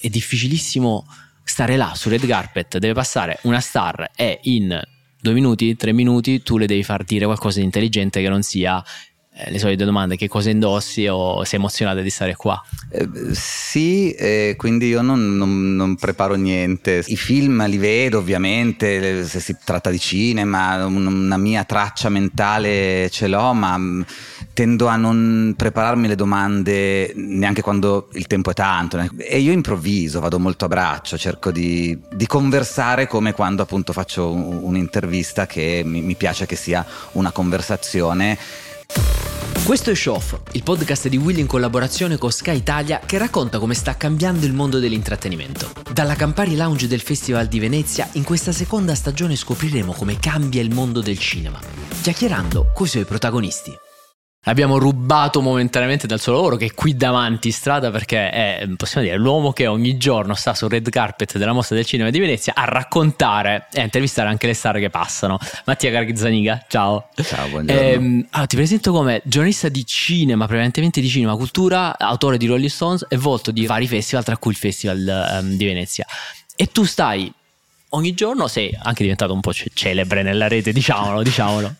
è difficilissimo stare là su red carpet, deve passare una star e in due minuti, tre minuti tu le devi far dire qualcosa di intelligente che non sia le solite domande, che cosa indossi o sei emozionata di stare qua? Eh, sì, eh, quindi io non, non, non, preparo niente. I film li vedo ovviamente, se si tratta di cinema, una mia traccia mentale ce l'ho, ma mm, tendo a non prepararmi le domande neanche quando il tempo è tanto. E io improvviso, vado molto a braccio, cerco di, di conversare come quando appunto faccio un'intervista che mi, mi piace che sia una conversazione questo è Show il podcast di Will in collaborazione con Sky Italia che racconta come sta cambiando il mondo dell'intrattenimento. Dalla Campari Lounge del Festival di Venezia, in questa seconda stagione scopriremo come cambia il mondo del cinema, chiacchierando coi suoi protagonisti. Abbiamo rubato momentaneamente dal suo lavoro che è qui davanti in strada perché è, possiamo dire, l'uomo che ogni giorno sta sul red carpet della mostra del cinema di Venezia a raccontare e a intervistare anche le star che passano. Mattia Garghizzaniga, ciao. Ciao, buongiorno. Ehm, allora, ti presento come giornalista di cinema, prevalentemente di cinema, cultura, autore di Rolling Stones e volto di vari festival, tra cui il Festival um, di Venezia. E tu stai ogni giorno sei anche diventato un po' celebre nella rete, diciamolo, diciamolo.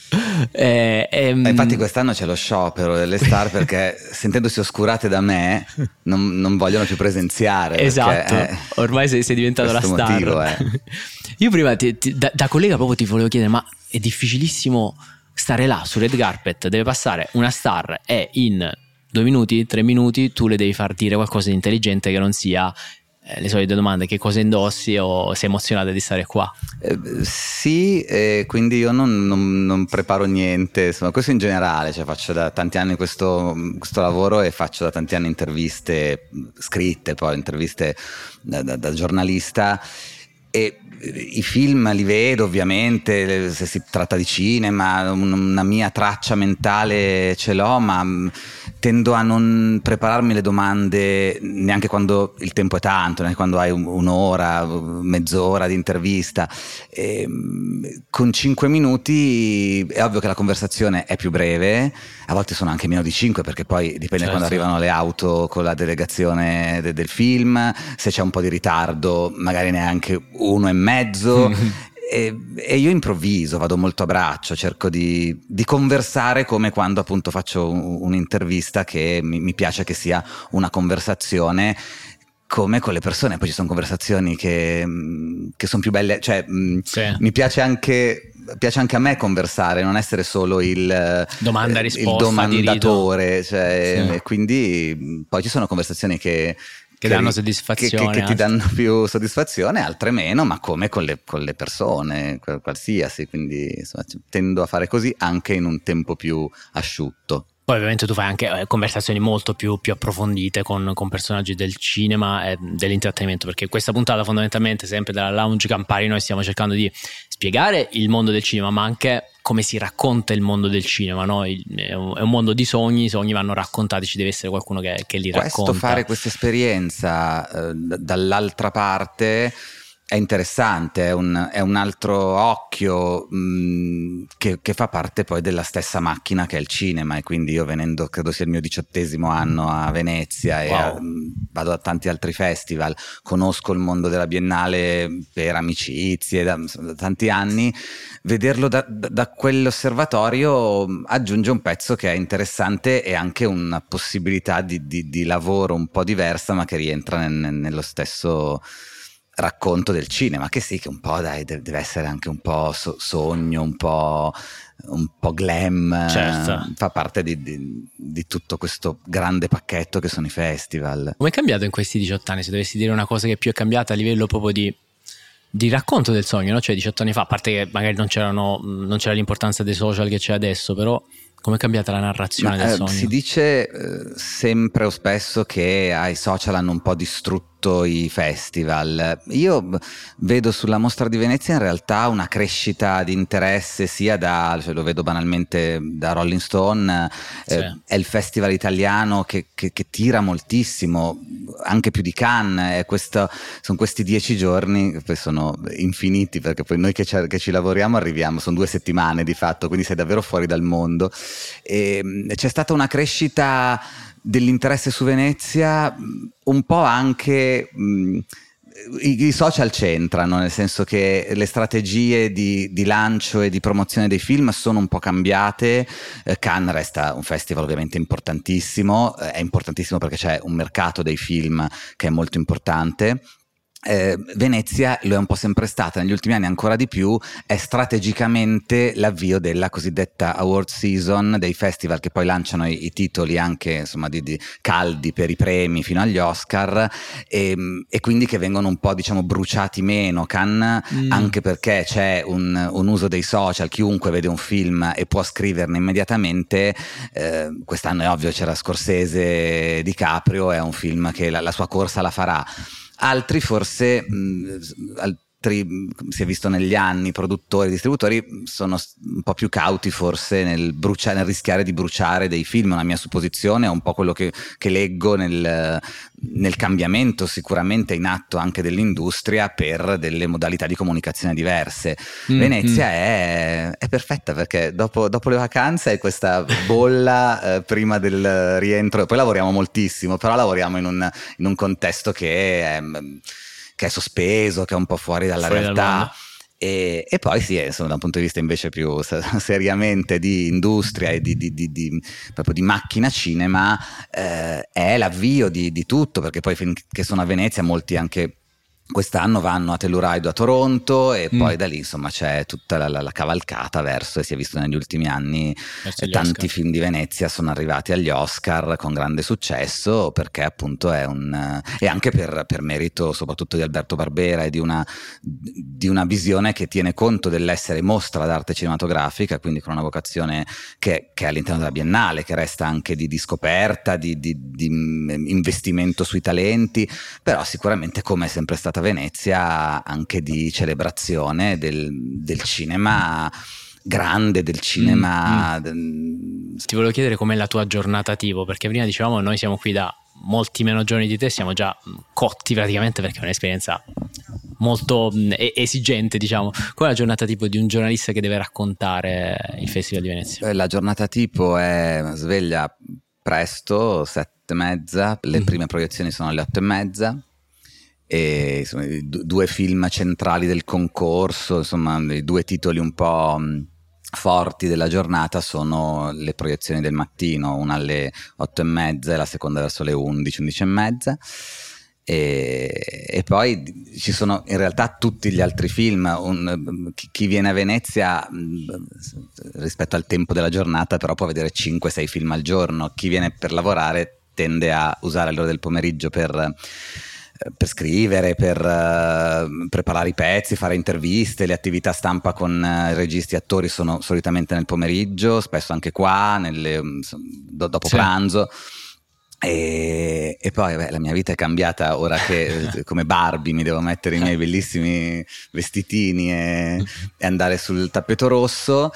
eh, ehm... Infatti quest'anno c'è lo sciopero delle star perché sentendosi oscurate da me non, non vogliono più presenziare. Esatto, perché, eh, ormai sei, sei diventato la star. Motivo, eh. Io prima ti, ti, da, da collega proprio ti volevo chiedere, ma è difficilissimo stare là su red carpet, deve passare una star e in due minuti, tre minuti tu le devi far dire qualcosa di intelligente che non sia eh, le solite domande, che cosa indossi o sei emozionata di stare qua? Eh, sì, eh, quindi io non, non, non, preparo niente, insomma, questo in generale, cioè faccio da tanti anni questo, questo, lavoro e faccio da tanti anni interviste scritte, poi interviste da, da, da giornalista e i film li vedo ovviamente, se si tratta di cinema, una mia traccia mentale ce l'ho, ma tendo a non prepararmi le domande neanche quando il tempo è tanto, neanche quando hai un'ora, mezz'ora di intervista. E, mm, con cinque minuti è ovvio che la conversazione è più breve, a volte sono anche meno di cinque perché poi dipende certo. quando arrivano le auto con la delegazione de- del film, se c'è un po' di ritardo magari neanche uno e mezzo. E, e, io improvviso, vado molto a braccio, cerco di, di conversare come quando appunto faccio un'intervista che mi, mi piace che sia una conversazione come con le persone, poi ci sono conversazioni che, che sono più belle, cioè sì. mi piace anche, piace anche a me conversare, non essere solo il, Domanda, risposta, il domandatore, cioè, sì. quindi poi ci sono conversazioni che, che, danno soddisfazione. Che, che, ti danno più soddisfazione, altre meno, ma come con le, con le persone, qualsiasi. Quindi insomma, tendo a fare così anche in un tempo più asciutto. Poi ovviamente tu fai anche eh, conversazioni molto più, più approfondite con, con, personaggi del cinema e dell'intrattenimento, perché questa puntata fondamentalmente sempre dalla Lounge Campari noi stiamo cercando di spiegare il mondo del cinema, ma anche come si racconta il mondo del cinema, no? è, un, mondo di sogni, i sogni vanno raccontati, ci deve essere qualcuno che, che li racconta. Questo fare questa esperienza eh, dall'altra parte è interessante, è un, è un altro occhio mh, mm, che, che, fa parte poi della stessa macchina che è il cinema e quindi io venendo, credo sia il mio diciottesimo anno a Venezia wow. e a, mh, mm, vado a tanti altri festival, conosco il mondo della Biennale per amicizie da, da tanti anni, vederlo da, da, da, quell'osservatorio mm, aggiunge un pezzo che è interessante e anche una possibilità di, di, di lavoro un po' diversa ma che rientra nel, nello stesso racconto del cinema, che sì, che un po' dai, deve essere anche un po' so- sogno, un po', un po' glam, certo. fa parte di, di, di, tutto questo grande pacchetto che sono i festival. Come è cambiato in questi 18 anni? Se dovessi dire una cosa che più è cambiata a livello proprio di, di racconto del sogno, no? cioè 18 anni fa, a parte che magari non, non c'era l'importanza dei social che c'è adesso, però come è cambiata la narrazione Ma, del eh, sogno? si dice eh, sempre o spesso che ai social hanno un po' distrutto i festival. Io vedo sulla mostra di Venezia in realtà una crescita di interesse sia da, cioè lo vedo banalmente da Rolling Stone, eh, sì. è il festival italiano che, che, che, tira moltissimo, anche più di Cannes, questo, sono questi dieci giorni, che poi sono infiniti perché poi noi che ci, che ci lavoriamo arriviamo, sono due settimane di fatto, quindi sei davvero fuori dal mondo. E, c'è stata una crescita dell'interesse su Venezia, un po' anche... Mh, i, i, social c'entrano, nel senso che le strategie di, di, lancio e di promozione dei film sono un po' cambiate. Eh, Cannes resta un festival ovviamente importantissimo, eh, è importantissimo perché c'è un mercato dei film che è molto importante eh, Venezia lo è un po' sempre stata, negli ultimi anni ancora di più, è strategicamente l'avvio della cosiddetta award season, dei festival che poi lanciano i, i titoli anche insomma, di, di caldi per i premi fino agli Oscar e, ehm, e, quindi che vengono un po' diciamo bruciati meno Cannes mm. anche perché c'è un, un, uso dei social, chiunque vede un film e può scriverne immediatamente, eh, quest'anno è ovvio c'era Scorsese Di Caprio, è un film che la, la sua corsa la farà altri forse mh, altri, si è visto negli anni, produttori, distributori sono un po' più cauti forse nel, bruciare, nel rischiare di bruciare dei film, una mia supposizione, è un po' quello che, che leggo nel, nel, cambiamento sicuramente in atto anche dell'industria per delle modalità di comunicazione diverse. Mm, Venezia mm. È, è, perfetta perché dopo, dopo, le vacanze è questa bolla eh, prima del rientro, poi lavoriamo moltissimo, però lavoriamo in un, in un contesto che è che è sospeso, che è un po' fuori dalla fuori realtà. E, e, poi sì, insomma, da un punto di vista invece più seriamente di industria e di, di, di, di proprio di macchina cinema, eh, è l'avvio di, tutto, perché poi finché sono a Venezia molti anche Quest'anno vanno a Telluride a Toronto e mm. poi da lì insomma c'è tutta la, la, la, cavalcata verso, e si è visto negli ultimi anni, eh, tanti Oscar. film di Venezia sono arrivati agli Oscar con grande successo perché appunto è un... e anche per, per merito soprattutto di Alberto Barbera e di una, di una, visione che tiene conto dell'essere mostra d'arte cinematografica, quindi con una vocazione che, che è all'interno della Biennale, che resta anche di, di scoperta, di, di, di investimento sui talenti, però sicuramente come è sempre stata stata Venezia anche di celebrazione del, del cinema grande del cinema. Mm, mm. Ti volevo chiedere com'è la tua giornata tipo, perché prima dicevamo noi siamo qui da molti meno giorni di te, siamo già cotti praticamente perché è un'esperienza molto mm, esigente, diciamo. Qual è la giornata tipo di un giornalista che deve raccontare il Festival di Venezia? La giornata tipo è sveglia presto, sette e mezza, le mm-hmm. prime proiezioni sono alle otto e mezza e insomma, due film centrali del concorso, insomma, i due titoli un po' forti della giornata sono le proiezioni del mattino, una alle otto e mezza e la seconda verso le undici, undici e mezza. E, e, poi ci sono in realtà tutti gli altri film. Un, chi viene a Venezia rispetto al tempo della giornata, però può vedere 5-6 film al giorno. Chi viene per lavorare tende a usare l'ora del pomeriggio per per scrivere, per uh, preparare i pezzi, fare interviste, le attività stampa con uh, registi e attori sono solitamente nel pomeriggio, spesso anche qua, nelle, do, dopo sì. pranzo. E, e, poi beh, la mia vita è cambiata ora che come Barbie mi devo mettere i miei bellissimi vestitini e, e andare sul tappeto rosso,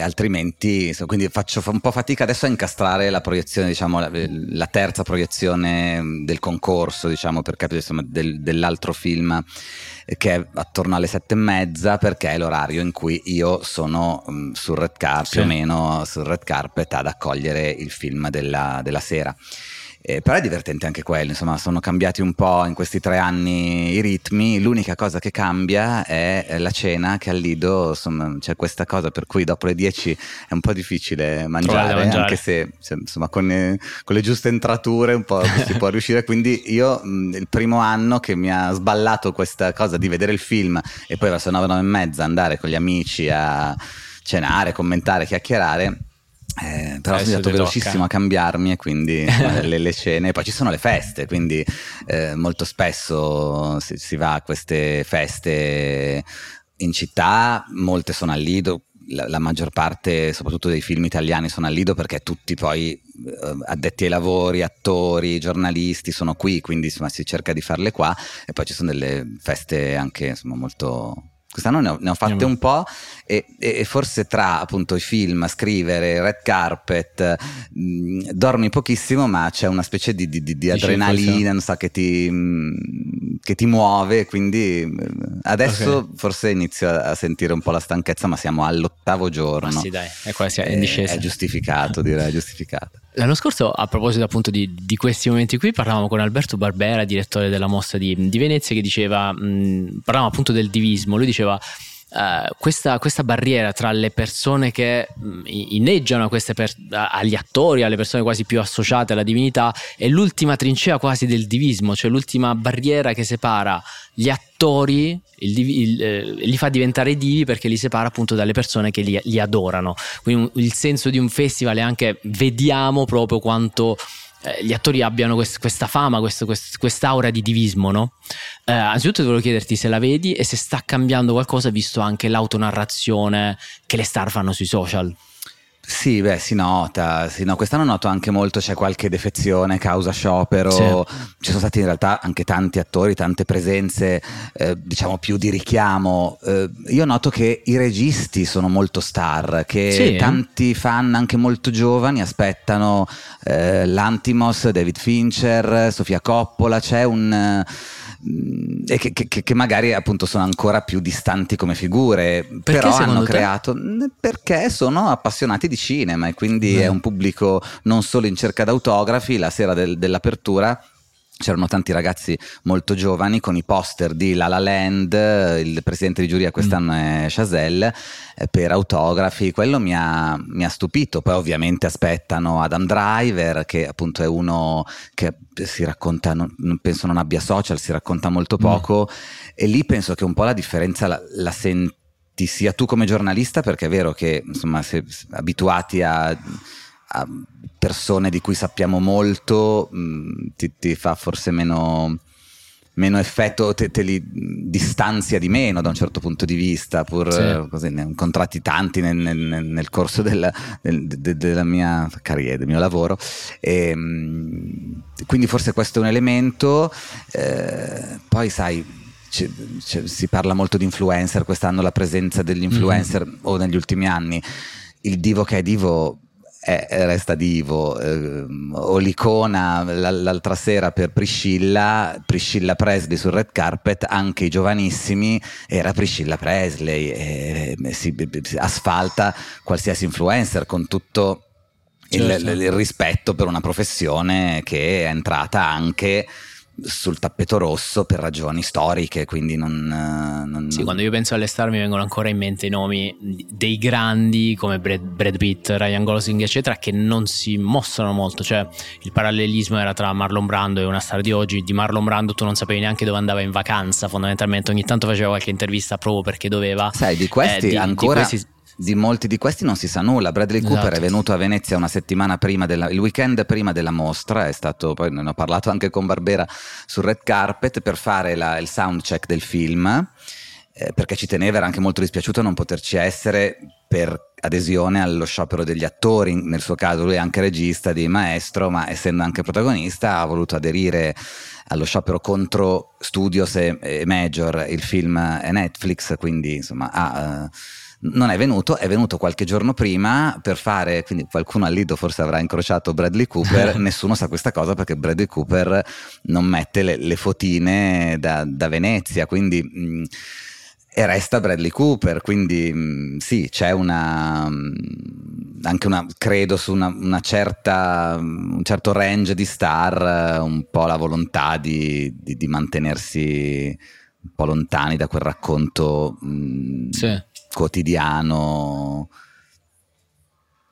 altrimenti insomma, quindi faccio un po' fatica adesso a incastrare la proiezione, diciamo la, la terza proiezione mm, del concorso, diciamo per capire insomma del, dell'altro film che è attorno alle sette e mezza perché è l'orario in cui io sono um, sul red carpet, sì. più o meno sul red carpet ad accogliere il film della, della sera. Eh, però è divertente anche quello, insomma, sono cambiati un po' in questi tre anni i ritmi. L'unica cosa che cambia è la cena, che al Lido insomma, c'è questa cosa per cui dopo le 10 è un po' difficile mangiare, mangiare. anche se, se insomma, con, eh, con, le giuste entrature un po' si può riuscire. Quindi io mh, il primo anno che mi ha sballato questa cosa di vedere il film e poi verso 9, 9 e mezza andare con gli amici a cenare, commentare, chiacchierare eh, però sono andato velocissimo a cambiarmi e quindi le, le, cene, poi ci sono le feste, quindi eh, molto spesso si, si, va a queste feste in città, molte sono al Lido, la, la, maggior parte soprattutto dei film italiani sono al Lido perché tutti poi eh, addetti ai lavori, attori, giornalisti sono qui, quindi insomma si cerca di farle qua. E poi ci sono delle feste anche insomma molto Quest'anno ne ho, ne ho fatte un po' e, e, forse tra appunto i film, scrivere, red carpet, mh, mm, dormi pochissimo ma c'è una specie di, di, di adrenalina, non so, che ti, mh, mm, che ti muove, quindi eh, adesso okay. forse inizio a sentire un po' la stanchezza, ma siamo all'ottavo giorno. Ma sì, dai, è quasi in discesa. È giustificato, direi, è giustificato. L'anno scorso, a proposito appunto di, di, questi momenti qui, parlavamo con Alberto Barbera, direttore della mostra di, di Venezia, che diceva, mh, parlavamo appunto del divismo, lui diceva Uh, questa, questa, barriera tra le persone che mh, inneggiano per, agli attori, alle persone quasi più associate alla divinità, è l'ultima trincea quasi del divismo, cioè l'ultima barriera che separa gli attori, il, il, eh, li fa diventare divi perché li separa appunto dalle persone che li, li adorano. Quindi un, il senso di un festival è anche vediamo proprio quanto eh, gli attori abbiano quest, questa fama, quest, quest, quest'aura di divismo, no? Eh, anzitutto volevo chiederti se la vedi e se sta cambiando qualcosa visto anche l'autonarrazione che le star fanno sui social. Sì, beh, si nota, sì, no, quest'anno noto anche molto, c'è qualche defezione causa sciopero, sì. ci sono stati in realtà anche tanti attori, tante presenze, eh, diciamo più di richiamo. Eh, io noto che i registi sono molto star, che sì. tanti fan anche molto giovani aspettano eh, l'Antimos, David Fincher, Sofia Coppola, c'è un e che, che, che, magari appunto sono ancora più distanti come figure, perché però hanno te? creato perché sono appassionati di cinema e quindi Beh. è un pubblico non solo in cerca d'autografi, la sera del, dell'apertura c'erano tanti ragazzi molto giovani con i poster di La La Land, il presidente di giuria quest'anno mm. è Chazelle, eh, per autografi, quello mi ha, mi ha, stupito, poi ovviamente aspettano Adam Driver che appunto è uno che si racconta, non, penso non abbia social, si racconta molto mm. poco mm. e lì penso che un po' la differenza la, la senti sia tu come giornalista perché è vero che insomma se, abituati a persone di cui sappiamo molto mh, mm, ti, ti, fa forse meno, meno effetto, te, te, li distanzia di meno da un certo punto di vista, pur sì. eh, così, ne ho incontrati tanti nel, nel, nel corso della, del, de, della mia carriera, del mio lavoro, e, ehm, quindi forse questo è un elemento, eh, poi sai... C- c- si parla molto di influencer, quest'anno la presenza degli influencer mm-hmm. o negli ultimi anni, il divo che è divo è, resta divo. Eh, o l'icona l'altra sera per Priscilla, Priscilla Presley sul red carpet, anche i giovanissimi, era Priscilla Presley, e, e si, si asfalta qualsiasi influencer con tutto certo. il, il rispetto per una professione che è entrata anche sul tappeto rosso per ragioni storiche, quindi non, non, Sì, quando io penso alle star mi vengono ancora in mente i nomi dei grandi come Brad, Brad, Pitt, Ryan Gosling, eccetera, che non si mostrano molto, cioè il parallelismo era tra Marlon Brando e una star di oggi, di Marlon Brando tu non sapevi neanche dove andava in vacanza, fondamentalmente. Ogni tanto faceva qualche intervista proprio perché doveva. Sai, di questi eh, di, ancora... Di questi di molti di questi non si sa nulla. Bradley Cooper esatto. è venuto a Venezia una settimana prima, della, il weekend prima della mostra, è stato, poi ne ho parlato anche con Barbera sul red carpet per fare la, il sound check del film, eh, perché ci teneva, era anche molto dispiaciuto non poterci essere per adesione allo sciopero degli attori, nel suo caso lui è anche regista di Maestro, ma essendo anche protagonista ha voluto aderire allo sciopero contro Studios e, e Major, il film è Netflix, quindi insomma ha... Uh, non è venuto, è venuto qualche giorno prima per fare, quindi qualcuno al Lido forse avrà incrociato Bradley Cooper, nessuno sa questa cosa perché Bradley Cooper non mette le, le fotine da, da, Venezia, quindi... Mh, e resta Bradley Cooper, quindi mh, sì, c'è una mh, anche una, credo su una, una certa, un certo range di star, un po' la volontà di, di, di mantenersi un po' lontani da quel racconto mh, sì quotidiano.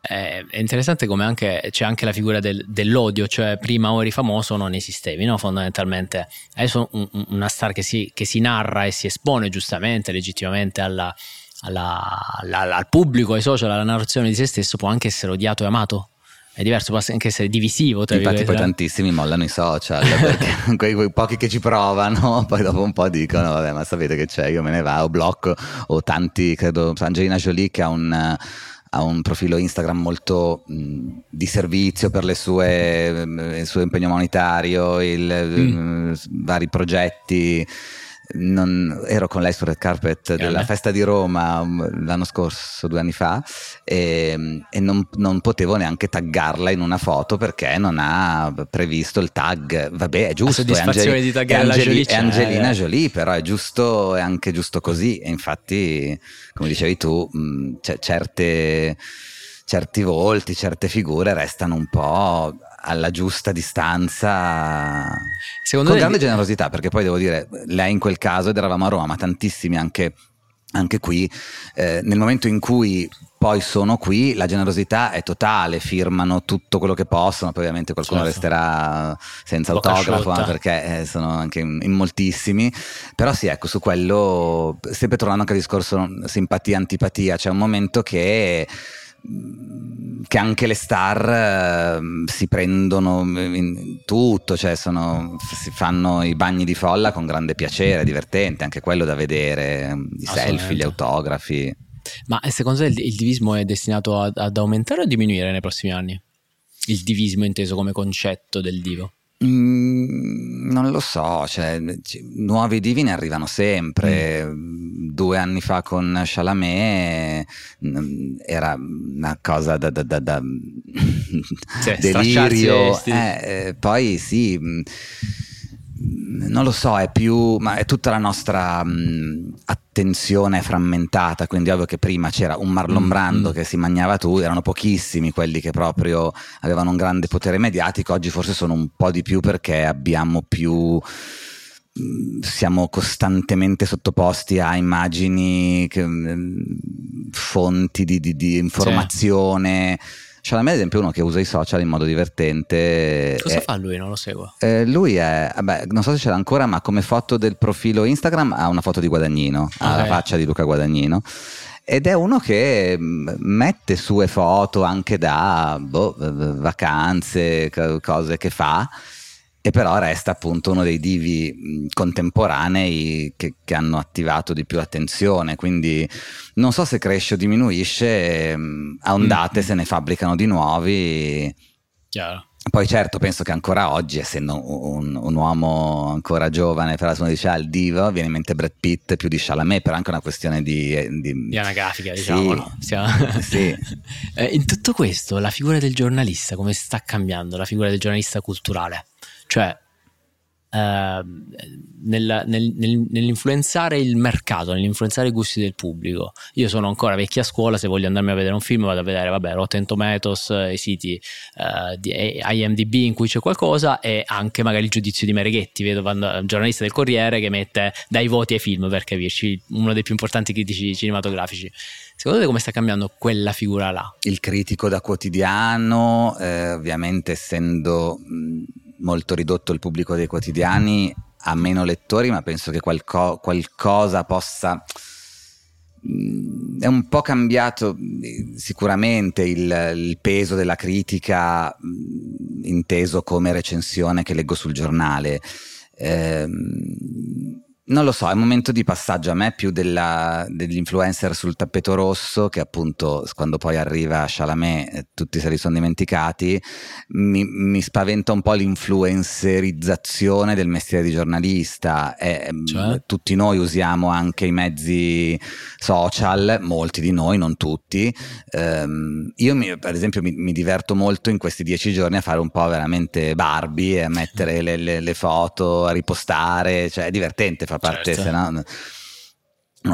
È interessante come anche, c'è anche la figura del, dell'odio, cioè prima eri famoso non esistevi, no? fondamentalmente. Adesso un, una star che si, che si, narra e si espone giustamente, legittimamente alla, alla, alla, al pubblico, ai social, alla narrazione di se stesso, può anche essere odiato e amato è diverso, può anche essere divisivo. Infatti, poi tantissimi mollano i social perché quei, quei, pochi che ci provano, poi dopo un po' dicono: Vabbè, ma sapete che c'è, io me ne vado, blocco. O tanti, credo, Angelina Jolie che ha un ha un profilo Instagram molto mh, di servizio per sue, il suo impegno monetario, il, mm. vari progetti non, ero con lei sul red carpet della festa di Roma um, l'anno scorso, due anni fa, e, e non, non, potevo neanche taggarla in una foto perché non ha previsto il tag. Vabbè, è giusto. La soddisfazione è, Angeli- di taggare è, Angeli- è Angelina Jolie, però è giusto, è anche giusto così. E infatti, come dicevi tu, mh, certe certi volti, certe figure restano un po' alla giusta distanza Secondo con grande di... generosità perché poi devo dire lei in quel caso ed eravamo a Roma ma tantissimi anche, anche qui eh, nel momento in cui poi sono qui, la generosità è totale, firmano tutto quello che possono, poi ovviamente qualcuno certo. resterà senza Bocca autografo perché eh, sono anche in, in, moltissimi, però sì, ecco, su quello, sempre tornando anche al discorso simpatia-antipatia, c'è un momento che che anche le star uh, si prendono in tutto, cioè sono, si fanno i bagni di folla con grande piacere, divertente, anche quello da vedere, i selfie, gli autografi. Ma secondo te il, il divismo è destinato ad, ad aumentare o a diminuire nei prossimi anni? Il divismo inteso come concetto del divo? Mm, non lo so, cioè, nuovi divi ne arrivano sempre. Mm. Due anni fa con Chalamet mm, era una cosa da, da, da, da cioè, delirio. Eh, eh, poi sì mm, non lo so, è più, ma è tutta la nostra mh, attenzione frammentata, quindi ovvio che prima c'era un Marlon mm, Brando mm. che si mangiava tu, erano pochissimi quelli che proprio avevano un grande potere mediatico, oggi forse sono un po' di più perché abbiamo più siamo costantemente sottoposti a immagini, che, fonti di, di, di informazione. Sì Chalamet, ad esempio, è uno che usa i social in modo divertente. Cosa è, fa lui? Non lo seguo. Eh, lui è, vabbè, non so se ce l'ha ancora, ma come foto del profilo Instagram ha una foto di Guadagnino, ha la faccia di Luca Guadagnino. Ed è uno che mm, mette sue foto anche da boh, vacanze, cose che fa e però resta appunto uno dei divi contemporanei che, che, hanno attivato di più attenzione, quindi non so se cresce o diminuisce, a ondate mm. se ne fabbricano di nuovi. Chiaro. Poi certo penso che ancora oggi, essendo un, un uomo ancora giovane, però se uno dice ah, il divo, viene in mente Brad Pitt più di Chalamet, però anche una questione di... Di, di anagrafica, diciamo. Sì? Siamo... sì. eh, in tutto questo, la figura del giornalista, come sta cambiando, la figura del giornalista culturale? Cioè, Uh, nel, nel, nel, nell'influenzare il mercato, nell'influenzare i gusti del pubblico. Io sono ancora vecchia scuola, se voglio andarmi a vedere un film vado a vedere, vabbè, Rotten Tomatoes, i siti uh, di IMDB in cui c'è qualcosa e anche magari il giudizio di Mereghetti, vedo un giornalista del Corriere che mette dai voti ai film per capirci, uno dei più importanti critici cinematografici. Secondo te come sta cambiando quella figura là? Il critico da quotidiano, eh, ovviamente essendo... Mh, molto ridotto il pubblico dei quotidiani, ha meno lettori, ma penso che qualco, qualcosa possa... Mm, è un po' cambiato sicuramente il, il peso della critica mm, inteso come recensione che leggo sul giornale. Eh, non lo so, è un momento di passaggio a me più della, dell'influencer sul tappeto rosso che appunto quando poi arriva Chalamet eh, tutti se li sono dimenticati, mi, mi, spaventa un po' l'influencerizzazione del mestiere di giornalista. E, mm, cioè? Tutti noi usiamo anche i mezzi social, molti di noi, non tutti. Um, io mi, per esempio mi, mi, diverto molto in questi dieci giorni a fare un po' veramente Barbie e a mettere le, le, le foto, a ripostare, cioè è divertente fare parte, certo. se no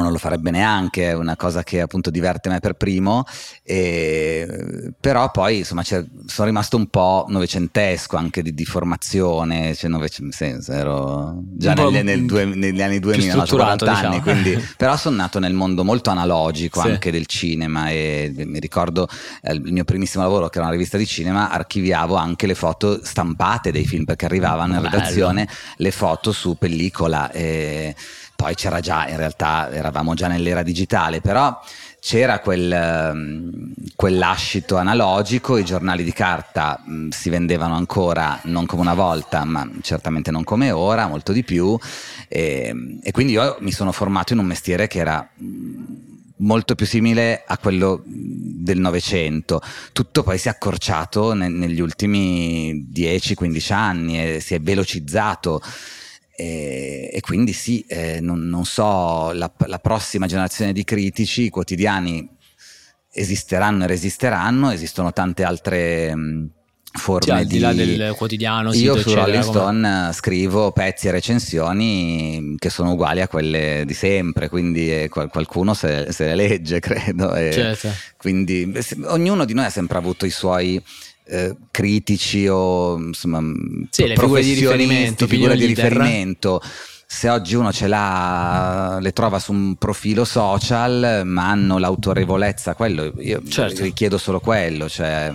non lo farebbe neanche, è una cosa che appunto diverte me per primo, e, però poi insomma sono rimasto un po' novecentesco anche di, di formazione, cioè novecento, senso, ero già nel, nel due, negli anni 2000, no, 40 diciamo. anni, quindi, però sono nato nel mondo molto analogico sì. anche del cinema e mi ricordo eh, il mio primissimo lavoro che era una rivista di cinema, archiviavo anche le foto stampate dei film perché arrivavano in redazione le foto su pellicola. E, poi c'era già, in realtà eravamo già nell'era digitale, però c'era quel, ehm, quell'ascito analogico, i giornali di carta mm, si vendevano ancora non come una volta, ma certamente non come ora, molto di più, e, e quindi io mi sono formato in un mestiere che era mm, molto più simile a quello del Novecento. Tutto poi si è accorciato ne, negli ultimi 10-15 anni e si è velocizzato. E, e, quindi sì, eh, non, non, so, la, la, prossima generazione di critici, quotidiani esisteranno e resisteranno, esistono tante altre... Mh, forme cioè, al di là del quotidiano io sito, su Rolling Stone come... scrivo pezzi e recensioni che sono uguali a quelle di sempre quindi eh, qualcuno se, se, le legge credo certo. quindi ognuno di noi ha sempre avuto i suoi eh, critici o insomma sì, le figure di riferimento, figure di riferimento se oggi uno ce l'ha, le trova su un profilo social, ma hanno l'autorevolezza, quello io certo. richiedo solo quello, cioè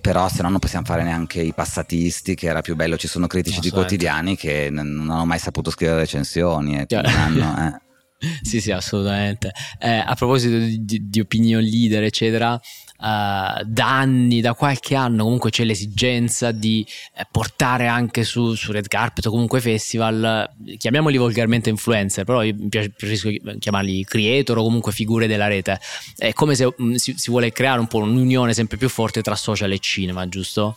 però se no non possiamo fare neanche i passatisti che era più bello. Ci sono critici di quotidiani che non hanno mai saputo scrivere recensioni e hanno, eh. sì sì assolutamente. Eh, a proposito di, di, di opinion leader eccetera uh, da anni, da qualche anno comunque c'è l'esigenza di eh, portare anche su, su, Red Carpet o comunque festival, chiamiamoli volgarmente influencer, però io preferisco chiamarli creator o comunque figure della rete. È come se mh, mm, si, si, vuole creare un po' un'unione sempre più forte tra social e cinema, giusto?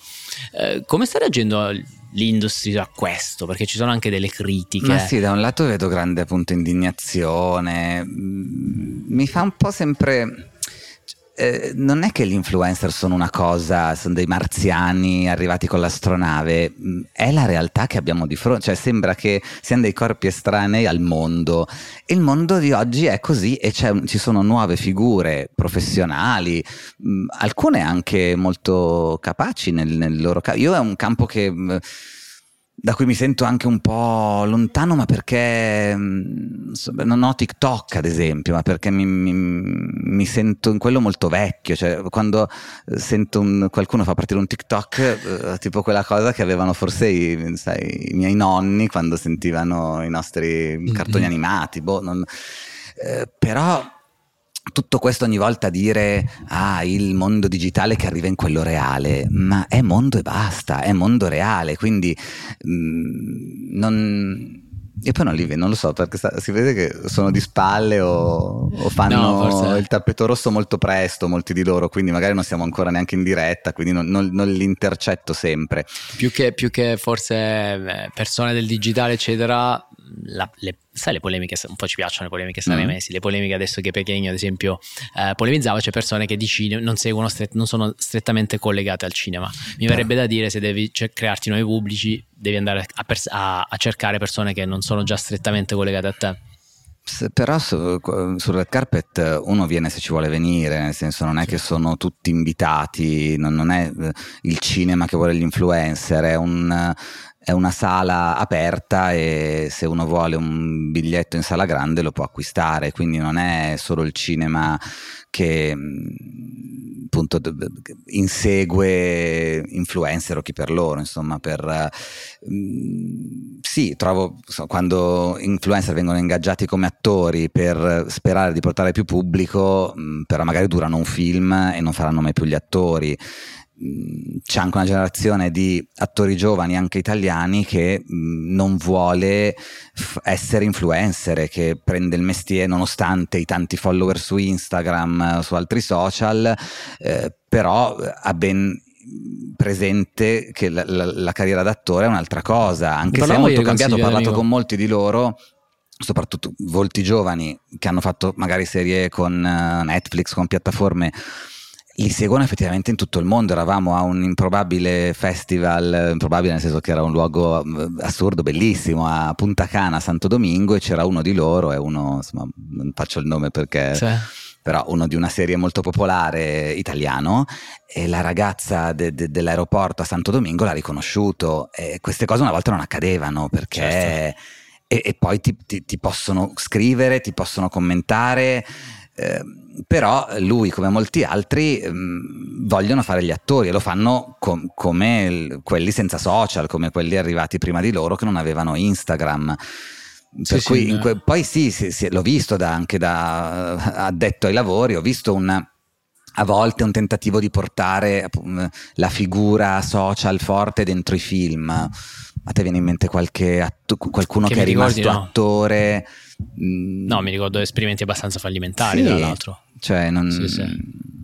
Eh, come sta reagendo l'industria a questo? Perché ci sono anche delle critiche. Ma sì, da un lato vedo grande appunto indignazione, mm, mi fa un po' sempre eh, non è che gli influencer sono una cosa, sono dei marziani arrivati con l'astronave, mm, è la realtà che abbiamo di fronte, cioè sembra che siano dei corpi estranei al mondo. Il mondo di oggi è così e ci sono nuove figure professionali, mm, alcune anche molto capaci nel, nel loro campo. Io è un campo che... Mh, mm, da cui mi sento anche un po' lontano, ma perché mm, non ho TikTok ad esempio, ma perché mi, mi, mi sento in quello molto vecchio, cioè quando eh, sento un, qualcuno fa partire un TikTok, eh, tipo quella cosa che avevano forse i, sai, i miei nonni quando sentivano i nostri mm-hmm. cartoni animati, boh, non, eh, però tutto questo ogni volta dire ah il mondo digitale che arriva in quello reale ma è mondo e basta è mondo reale quindi mh, mm, non e poi non li vedo, non lo so, perché sta, si vede che sono di spalle o, o fanno no, il tappeto rosso molto presto, molti di loro, quindi magari non siamo ancora neanche in diretta, quindi non, non, non li intercetto sempre. Più che, più che forse eh, persone del digitale, eccetera, la, le, sai le polemiche, un po' ci piacciono le polemiche sanremesi, mm. le polemiche adesso che Pechegno ad esempio eh, polemizzava, c'è persone che di cinema non seguono, stret- non sono strettamente collegate al cinema. Mi Però. verrebbe da dire se devi cioè, crearti nuovi pubblici, devi andare a, pers- a, a cercare persone che non sono già strettamente collegate a te. Però su, sul red carpet uno viene se ci vuole venire, nel senso non è che sono tutti invitati, non, non è eh, il cinema che vuole gli influencer, è un, è una sala aperta e se uno vuole un biglietto in sala grande lo può acquistare, quindi non è solo il cinema che mm, appunto insegue influencer o chi per loro, insomma, per mm, sì, trovo quando influencer vengono ingaggiati come attori per sperare di portare più pubblico, mm, però magari durano un film e non faranno mai più gli attori c'è anche una generazione di attori giovani, anche italiani, che non vuole f- essere influencer, che prende il mestiere nonostante i tanti follower su Instagram, su altri social, eh, però ha ben presente che la, la, la, carriera d'attore è un'altra cosa, anche se è molto cambiato, ho parlato con molti di loro soprattutto volti giovani che hanno fatto magari serie con uh, Netflix, con piattaforme li seguono effettivamente in tutto il mondo. Eravamo a un improbabile festival, improbabile nel senso che era un luogo assurdo, bellissimo, a Punta Cana, Santo Domingo, e c'era uno di loro, e uno, insomma, non faccio il nome perché. Sì. Però uno di una serie molto popolare italiano e la ragazza de, de, dell'aeroporto a Santo Domingo l'ha riconosciuto e queste cose una volta non accadevano perché certo. e, e, poi ti, ti, ti possono scrivere, ti possono commentare eh, però lui, come molti altri, ehm, vogliono fare gli attori e lo fanno com- come il, quelli senza social, come quelli arrivati prima di loro che non avevano Instagram. Per sì, cui sì, que- poi sì, sì, sì, l'ho visto da, anche da addetto ai lavori, ho visto un, a volte un tentativo di portare la figura social forte dentro i film. A te viene in mente qualche atto- qualcuno che, che è rimasto ricordi, no. attore? No, mi ricordo esperimenti abbastanti fallimentari, sì, tra l'altro. Cioè, non... Sì, sì.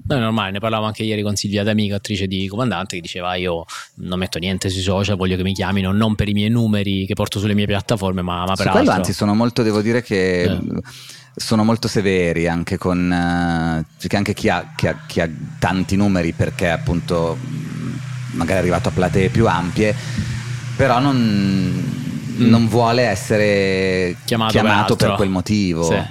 No, è normale, ne parlavo anche ieri con Silvia D'Amico, attrice di Comandante, che diceva io non metto niente sui social, voglio che mi chiamino non per i miei numeri che porto sulle mie piattaforme, ma, ma per Su altro. anzi sono molto, devo dire che... Eh. Sono molto severi anche con uh, anche chi ha, chi, ha, chi ha tanti numeri perché appunto magari è arrivato a platee più ampie, però non, mm. Non vuole essere chiamato, chiamato per, per, quel motivo. Sì.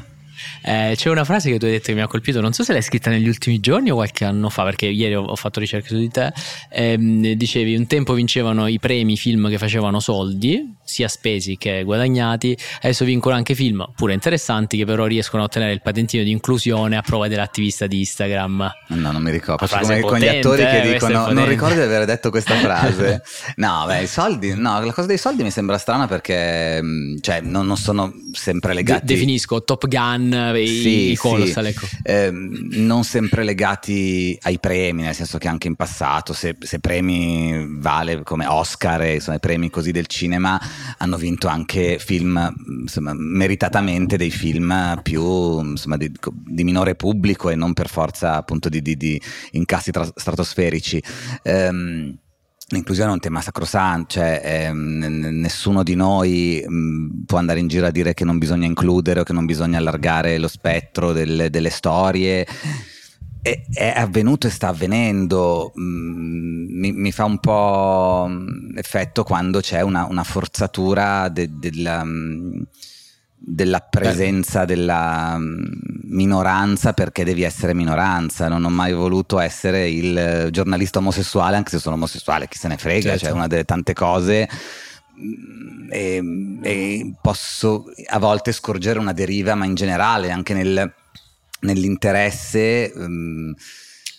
Eh, c'è una frase che tu hai detto che mi ha colpito, non so se l'hai scritta negli ultimi giorni o qualche anno fa, perché ieri ho, fatto ricerche su di te. Ehm, dicevi: un tempo vincevano i premi film che facevano soldi, sia spesi che guadagnati. Adesso vincono anche film pure interessanti che però riescono a ottenere il patentino di inclusione a prova dell'attivista di Instagram. No, non mi ricordo. Come con gli attori che eh, dicono: Non ricordo di aver detto questa frase. no, beh, i soldi, no, la cosa dei soldi mi sembra strana perché mm, cioè, non, non sono sempre legati. De- definisco Top Gun i, sì, i colossal, sì. ecco. eh, non sempre legati ai premi, nel senso che anche in passato, se, se premi vale come Oscar e insomma, i premi così del cinema, hanno vinto anche film insomma, meritatamente dei film più insomma, di, di, minore pubblico e non per forza appunto di, di, di incassi tra- stratosferici. Um, L'inclusione è un tema sacrosanto, cioè eh, nessuno di noi mh, può andare in giro a dire che non bisogna includere o che non bisogna allargare lo spettro delle, delle storie. È, è, avvenuto e sta avvenendo, mh, mi, mi, fa un po' effetto quando c'è una, una forzatura de, della... Mh, della presenza della mm, minoranza perché devi essere minoranza. Non ho mai voluto essere il giornalista omosessuale, anche se sono omosessuale, chi se ne frega, certo. cioè una delle tante cose. Mm, e, e, posso a volte scorgere una deriva, ma in generale anche nel, nell'interesse. Um,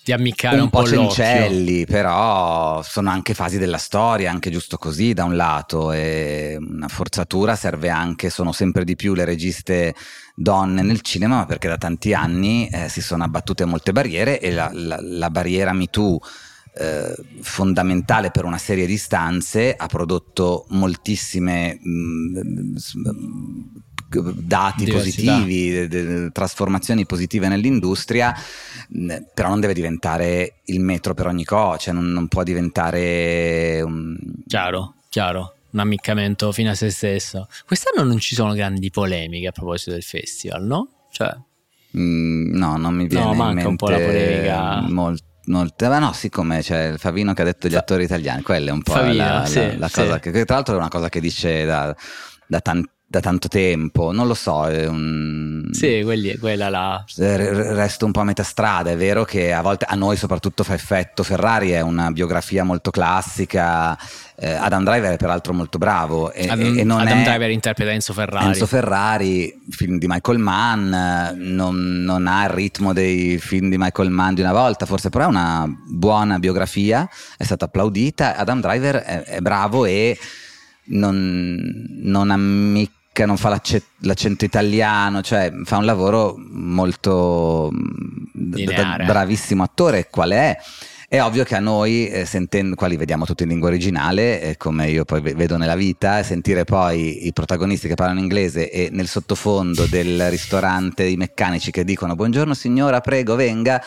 di ammiccare un, un po', po cencelli, però sono anche fasi della storia, anche giusto così da un lato, e una forzatura serve anche, sono sempre di più le registe donne nel cinema, ma perché da tanti anni eh, si sono abbattute molte barriere e la, la, la barriera MeToo eh, fondamentale per una serie di istanze ha prodotto moltissime mh, mm, dati Diversità. positivi, trasformazioni positive nell'industria, però non deve diventare il metro per ogni cosa, cioè non, non può diventare un... Chiaro, chiaro un ammiccamento fino a se stesso. Quest'anno non ci sono grandi polemiche a proposito del festival, no? Cioè... Mm, no, non mi viene no, manca in mente un po' la polemica. Molto. Molte, ma no, siccome c'è il Favino che ha detto gli attori italiani, quella è un po' Favino, la, sì, la, la sì. cosa che, tra l'altro è una cosa che dice da, da tanti da tanto tempo, non lo so. È un... Sì, quelli, quella là. Resto un po' a metà strada, è vero che a volte a noi soprattutto fa effetto. Ferrari è una biografia molto classica, eh, Adam Driver è peraltro molto bravo. E, Adam, e non Adam. Driver interpreta Enzo Ferrari. Enzo Ferrari, film di Michael Mann, non, non ha il ritmo dei film di Michael Mann di una volta, forse però è una buona biografia, è stata applaudita. Adam Driver è, è bravo e non, non ammicca, non fa l'accento italiano, cioè fa un lavoro molto d- bravissimo attore, qual è? È ovvio che a noi, eh, sentendo, quali vediamo tutti in lingua originale, eh, come io poi vedo nella vita, sentire poi i protagonisti che parlano inglese e nel sottofondo del ristorante i meccanici che dicono buongiorno signora, prego, venga,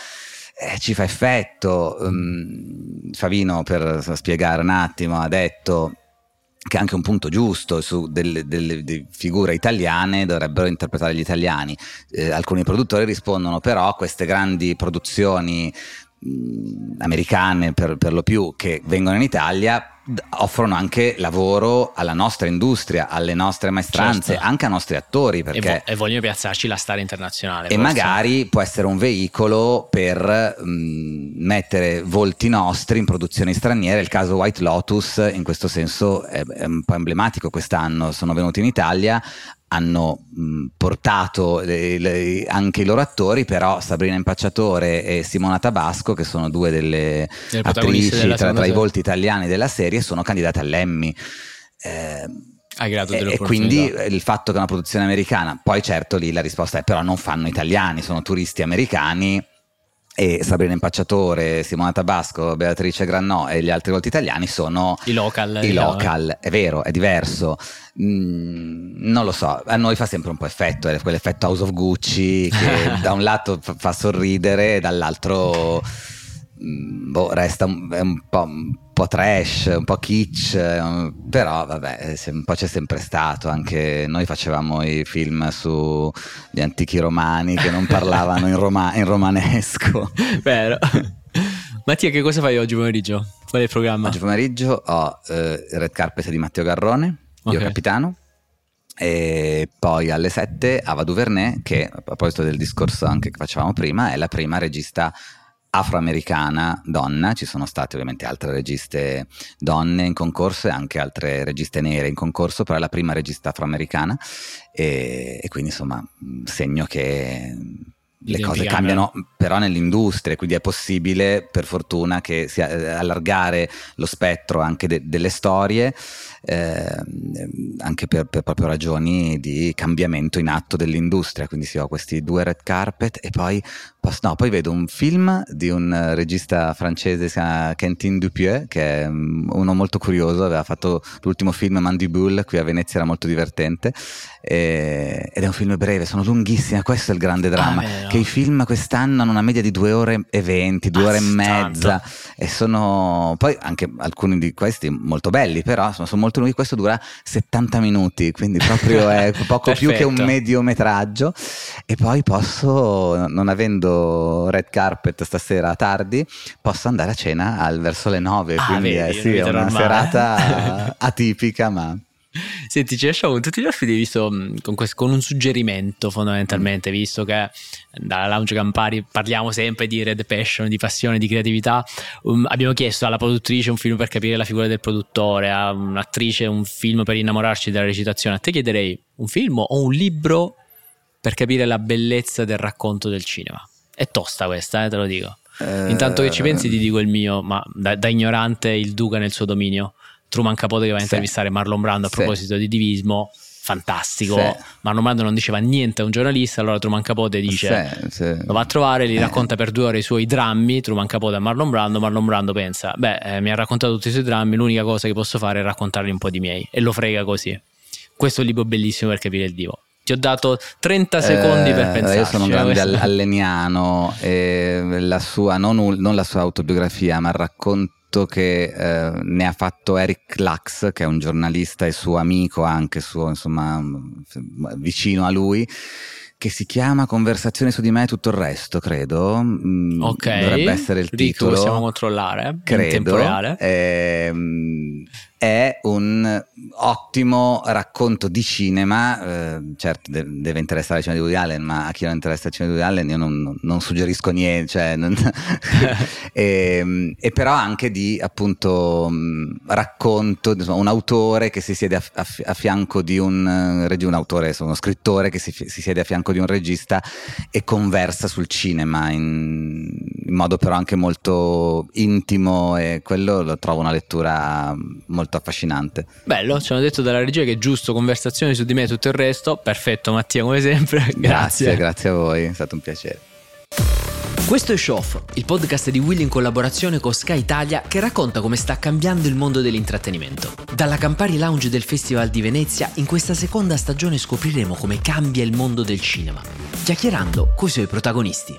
eh, ci fa effetto. Um, Favino, per spiegare un attimo, ha detto che è anche un punto giusto su delle, delle, delle figure italiane dovrebbero interpretare gli italiani. Eh, alcuni produttori rispondono però a queste grandi produzioni mh, americane per, per lo più che vengono in Italia offrono anche lavoro alla nostra industria, alle nostre maestranze, certo. anche ai nostri attori. Perché... E, vo- e, vogliono piazzarci la star internazionale. E forse. magari può essere un veicolo per mh, mettere volti nostri in produzioni straniere. Il caso White Lotus in questo senso è, è un po' emblematico quest'anno. Sono venuti in Italia, hanno mh, portato le, le, anche i loro attori, però Sabrina Impacciatore e Simona Tabasco, che sono due delle attrici tra, tra i volti italiani della serie, sono candidate all'Emmy. Eh, e, e quindi il fatto che è una produzione americana, poi certo lì la risposta è però non fanno italiani, sono turisti americani e Sabrina Impacciatore, Simona Tabasco, Beatrice Grannò e gli altri volti italiani sono i local. I diciamo. local, è vero, è diverso. Mm, Non lo so, a noi fa sempre un po' effetto, è quell'effetto House of Gucci che da un lato fa sorridere dall'altro boh, resta un, un, po', un, po', trash, un po' kitsch, però vabbè, un po' c'è sempre stato, anche noi facevamo i film sugli antichi romani che non parlavano in, roma- in romanesco. Vero. Mattia, che cosa fai oggi pomeriggio? Qual è il programma? Oggi pomeriggio ho eh, Red Carpet di Matteo Garrone, okay. io capitano. E poi alle 7 Ava Duvernay, che a proposito del discorso anche che facevamo prima, è la prima regista afroamericana donna, ci sono state ovviamente altre registe donne in concorso e anche altre registe nere in concorso, però è la prima regista afroamericana e, e quindi insomma segno che le cose cambiano però nell'industria, quindi è possibile per fortuna che sia, eh, allargare lo spettro anche de, delle storie, eh, anche per, per, proprio ragioni di cambiamento in atto dell'industria, quindi sì, ho questi due red carpet e poi, no, poi vedo un film di un regista francese, si chiama Quentin Dupieux, che è mm, uno molto curioso, aveva fatto l'ultimo film Mandibulle qui a Venezia, era molto divertente, e, ed è un film breve, sono lunghissimi, questo è il grande dramma. Ah, che i film quest'anno hanno una media di due ore e venti, due ah, ore e mezza e sono poi anche alcuni di questi molto belli, però insomma, sono molto lunghi, questo dura 70 minuti, quindi proprio è poco più che un mediometraggio e poi posso, non avendo red carpet stasera tardi, posso andare a cena al, verso le 9, ah, quindi vedi, è, sì, è una normale. serata atipica ma... Senti, ci lasciamo tutti gli ospiti visto con, questo, con, un suggerimento fondamentalmente, visto che dalla Lounge Campari parliamo sempre di red passion, di passione, di creatività. Um, abbiamo chiesto alla produttrice un film per capire la figura del produttore, a un'attrice un film per innamorarci della recitazione. A te chiederei un film o un libro per capire la bellezza del racconto del cinema. È tosta questa, eh, te lo dico. Eh... Intanto che ci pensi ti dico il mio, ma da, da ignorante il Duca nel suo dominio. Truman Capote che va a intervistare. Marlon Brando a proposito di divismo fantastico. Sì. Marlon Brando non diceva niente a un giornalista, allora Truman Capote dice: sì, sì. Lo va a trovare, gli eh. racconta per due ore i suoi drammi. Truman Capote a Marlon Brando. Marlon Brando pensa: Beh, eh, mi ha raccontato tutti i suoi drammi. L'unica cosa che posso fare è raccontarli un po' di miei. E lo frega così. Questo è un libro bellissimo per capire il Divo. Ti ho dato 30 secondi eh, per pensare. Io sono un grande questo. alleniano la sua, non, non la sua autobiografia, ma il racconto detto che eh, ne ha fatto Eric Lux, che è un giornalista e suo amico, anche suo, insomma, vicino a lui che si chiama Conversazione su di me e tutto il resto, credo. Mm, ok. Dovrebbe essere il Rico, titolo. possiamo controllare credo. in tempo reale. Ehm, è un ottimo racconto di cinema, eh, certo de- deve interessare il cinema di Woody Allen, ma a chi non interessa il cinema di Woody Allen io non, non suggerisco niente, cioè, non e, ehm, e, però anche di appunto racconto, insomma, un autore che si siede a, a, a fianco di un, uh, un autore, uno scrittore che si, si, siede a fianco di un regista e conversa sul cinema in, in modo però anche molto intimo e quello lo trovo una lettura molto molto affascinante. Bello, ci hanno detto dalla regia che è giusto, conversazioni su di me e tutto il resto. Perfetto Mattia, come sempre. grazie. Grazie, grazie a voi, è stato un piacere. Questo è Show il podcast di Willy in collaborazione con Sky Italia che racconta come sta cambiando il mondo dell'intrattenimento. Dalla Campari Lounge del Festival di Venezia, in questa seconda stagione scopriremo come cambia il mondo del cinema, chiacchierando coi suoi protagonisti.